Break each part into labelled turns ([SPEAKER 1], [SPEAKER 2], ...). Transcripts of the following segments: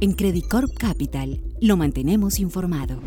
[SPEAKER 1] En Credit Corp Capital lo mantenemos informado.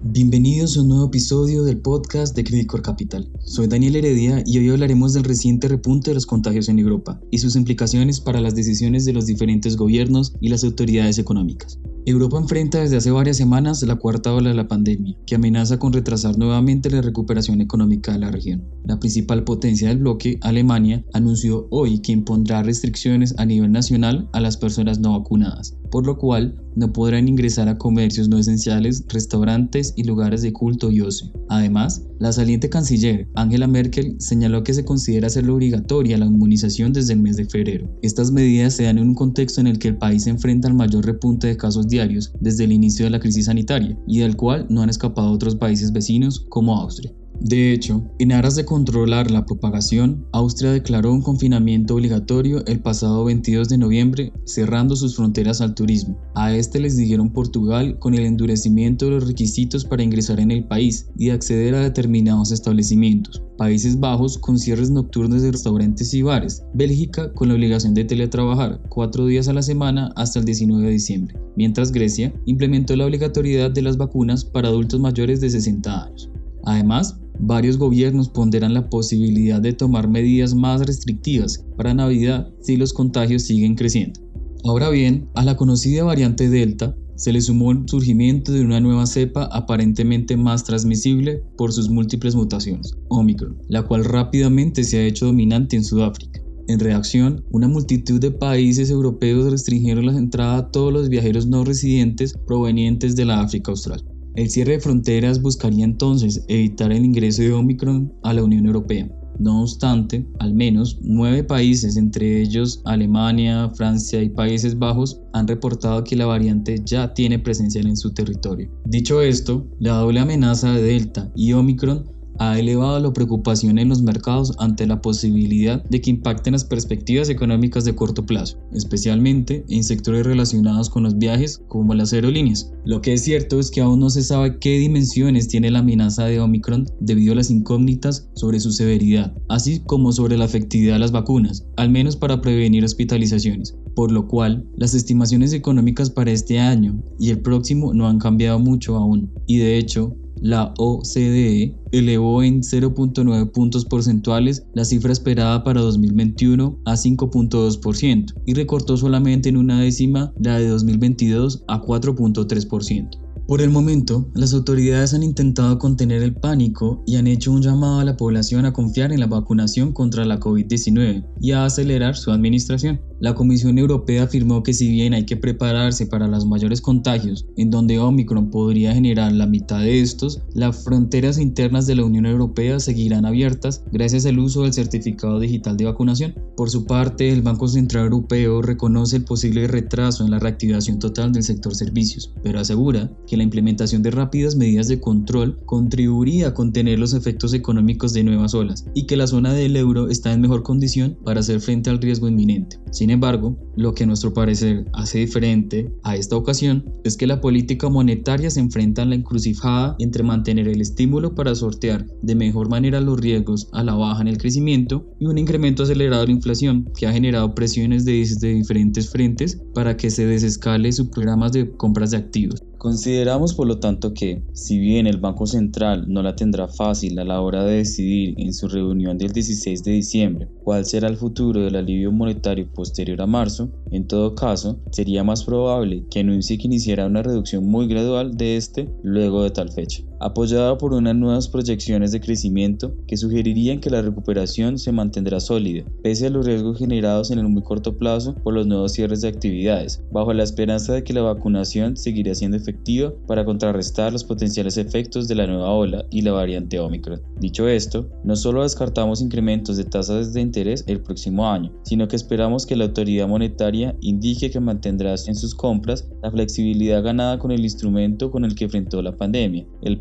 [SPEAKER 2] Bienvenidos a un nuevo episodio del podcast de Credit Corp Capital. Soy Daniel Heredia y hoy hablaremos del reciente repunte de los contagios en Europa y sus implicaciones para las decisiones de los diferentes gobiernos y las autoridades económicas. Europa enfrenta desde hace varias semanas la cuarta ola de la pandemia, que amenaza con retrasar nuevamente la recuperación económica de la región. La principal potencia del bloque, Alemania, anunció hoy que impondrá restricciones a nivel nacional a las personas no vacunadas, por lo cual no podrán ingresar a comercios no esenciales, restaurantes y lugares de culto y ocio. Además, la saliente canciller Angela Merkel señaló que se considera hacerlo obligatoria la inmunización desde el mes de febrero. Estas medidas se dan en un contexto en el que el país se enfrenta al mayor repunte de casos diarios desde el inicio de la crisis sanitaria y del cual no han escapado otros países vecinos como Austria. De hecho, en aras de controlar la propagación, Austria declaró un confinamiento obligatorio el pasado 22 de noviembre, cerrando sus fronteras al turismo. A este les dijeron Portugal con el endurecimiento de los requisitos para ingresar en el país y acceder a determinados establecimientos. Países Bajos con cierres nocturnos de restaurantes y bares. Bélgica con la obligación de teletrabajar cuatro días a la semana hasta el 19 de diciembre. Mientras Grecia implementó la obligatoriedad de las vacunas para adultos mayores de 60 años. Además, varios gobiernos ponderan la posibilidad de tomar medidas más restrictivas para Navidad si los contagios siguen creciendo. Ahora bien, a la conocida variante Delta se le sumó el surgimiento de una nueva cepa aparentemente más transmisible por sus múltiples mutaciones, Omicron, la cual rápidamente se ha hecho dominante en Sudáfrica. En reacción, una multitud de países europeos restringieron la entrada a todos los viajeros no residentes provenientes de la África Austral. El cierre de fronteras buscaría entonces evitar el ingreso de Omicron a la Unión Europea. No obstante, al menos nueve países, entre ellos Alemania, Francia y Países Bajos, han reportado que la variante ya tiene presencia en su territorio. Dicho esto, la doble amenaza de Delta y Omicron ha elevado la preocupación en los mercados ante la posibilidad de que impacten las perspectivas económicas de corto plazo, especialmente en sectores relacionados con los viajes como las aerolíneas. Lo que es cierto es que aún no se sabe qué dimensiones tiene la amenaza de Omicron debido a las incógnitas sobre su severidad, así como sobre la efectividad de las vacunas, al menos para prevenir hospitalizaciones por lo cual las estimaciones económicas para este año y el próximo no han cambiado mucho aún, y de hecho la OCDE elevó en 0.9 puntos porcentuales la cifra esperada para 2021 a 5.2% y recortó solamente en una décima la de 2022 a 4.3%. Por el momento, las autoridades han intentado contener el pánico y han hecho un llamado a la población a confiar en la vacunación contra la COVID-19 y a acelerar su administración. La Comisión Europea afirmó que si bien hay que prepararse para los mayores contagios, en donde Omicron podría generar la mitad de estos, las fronteras internas de la Unión Europea seguirán abiertas gracias al uso del certificado digital de vacunación. Por su parte, el Banco Central Europeo reconoce el posible retraso en la reactivación total del sector servicios, pero asegura que la implementación de rápidas medidas de control contribuiría a contener los efectos económicos de nuevas olas y que la zona del euro está en mejor condición para hacer frente al riesgo inminente. Sin embargo, lo que a nuestro parecer hace diferente a esta ocasión es que la política monetaria se enfrenta a la encrucijada entre mantener el estímulo para sortear de mejor manera los riesgos a la baja en el crecimiento y un incremento acelerado de la inflación que ha generado presiones de diferentes frentes para que se desescale sus programas de compras de activos.
[SPEAKER 3] Consideramos por lo tanto que, si bien el Banco Central no la tendrá fácil a la hora de decidir en su reunión del 16 de diciembre cuál será el futuro del alivio monetario posterior a marzo, en todo caso, sería más probable que anuncie que iniciará una reducción muy gradual de este luego de tal fecha apoyada por unas nuevas proyecciones de crecimiento que sugerirían que la recuperación se mantendrá sólida, pese a los riesgos generados en el muy corto plazo por los nuevos cierres de actividades, bajo la esperanza de que la vacunación seguirá siendo efectiva para contrarrestar los potenciales efectos de la nueva ola y la variante Omicron. Dicho esto, no solo descartamos incrementos de tasas de interés el próximo año, sino que esperamos que la autoridad monetaria indique que mantendrá en sus compras la flexibilidad ganada con el instrumento con el que enfrentó la pandemia, el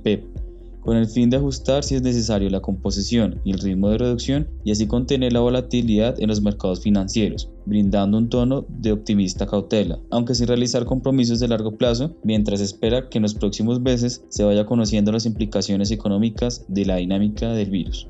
[SPEAKER 3] con el fin de ajustar si es necesario la composición y el ritmo de reducción y así contener la volatilidad en los mercados financieros, brindando un tono de optimista cautela, aunque sin realizar compromisos de largo plazo, mientras espera que en los próximos meses se vaya conociendo las implicaciones económicas de la dinámica del virus.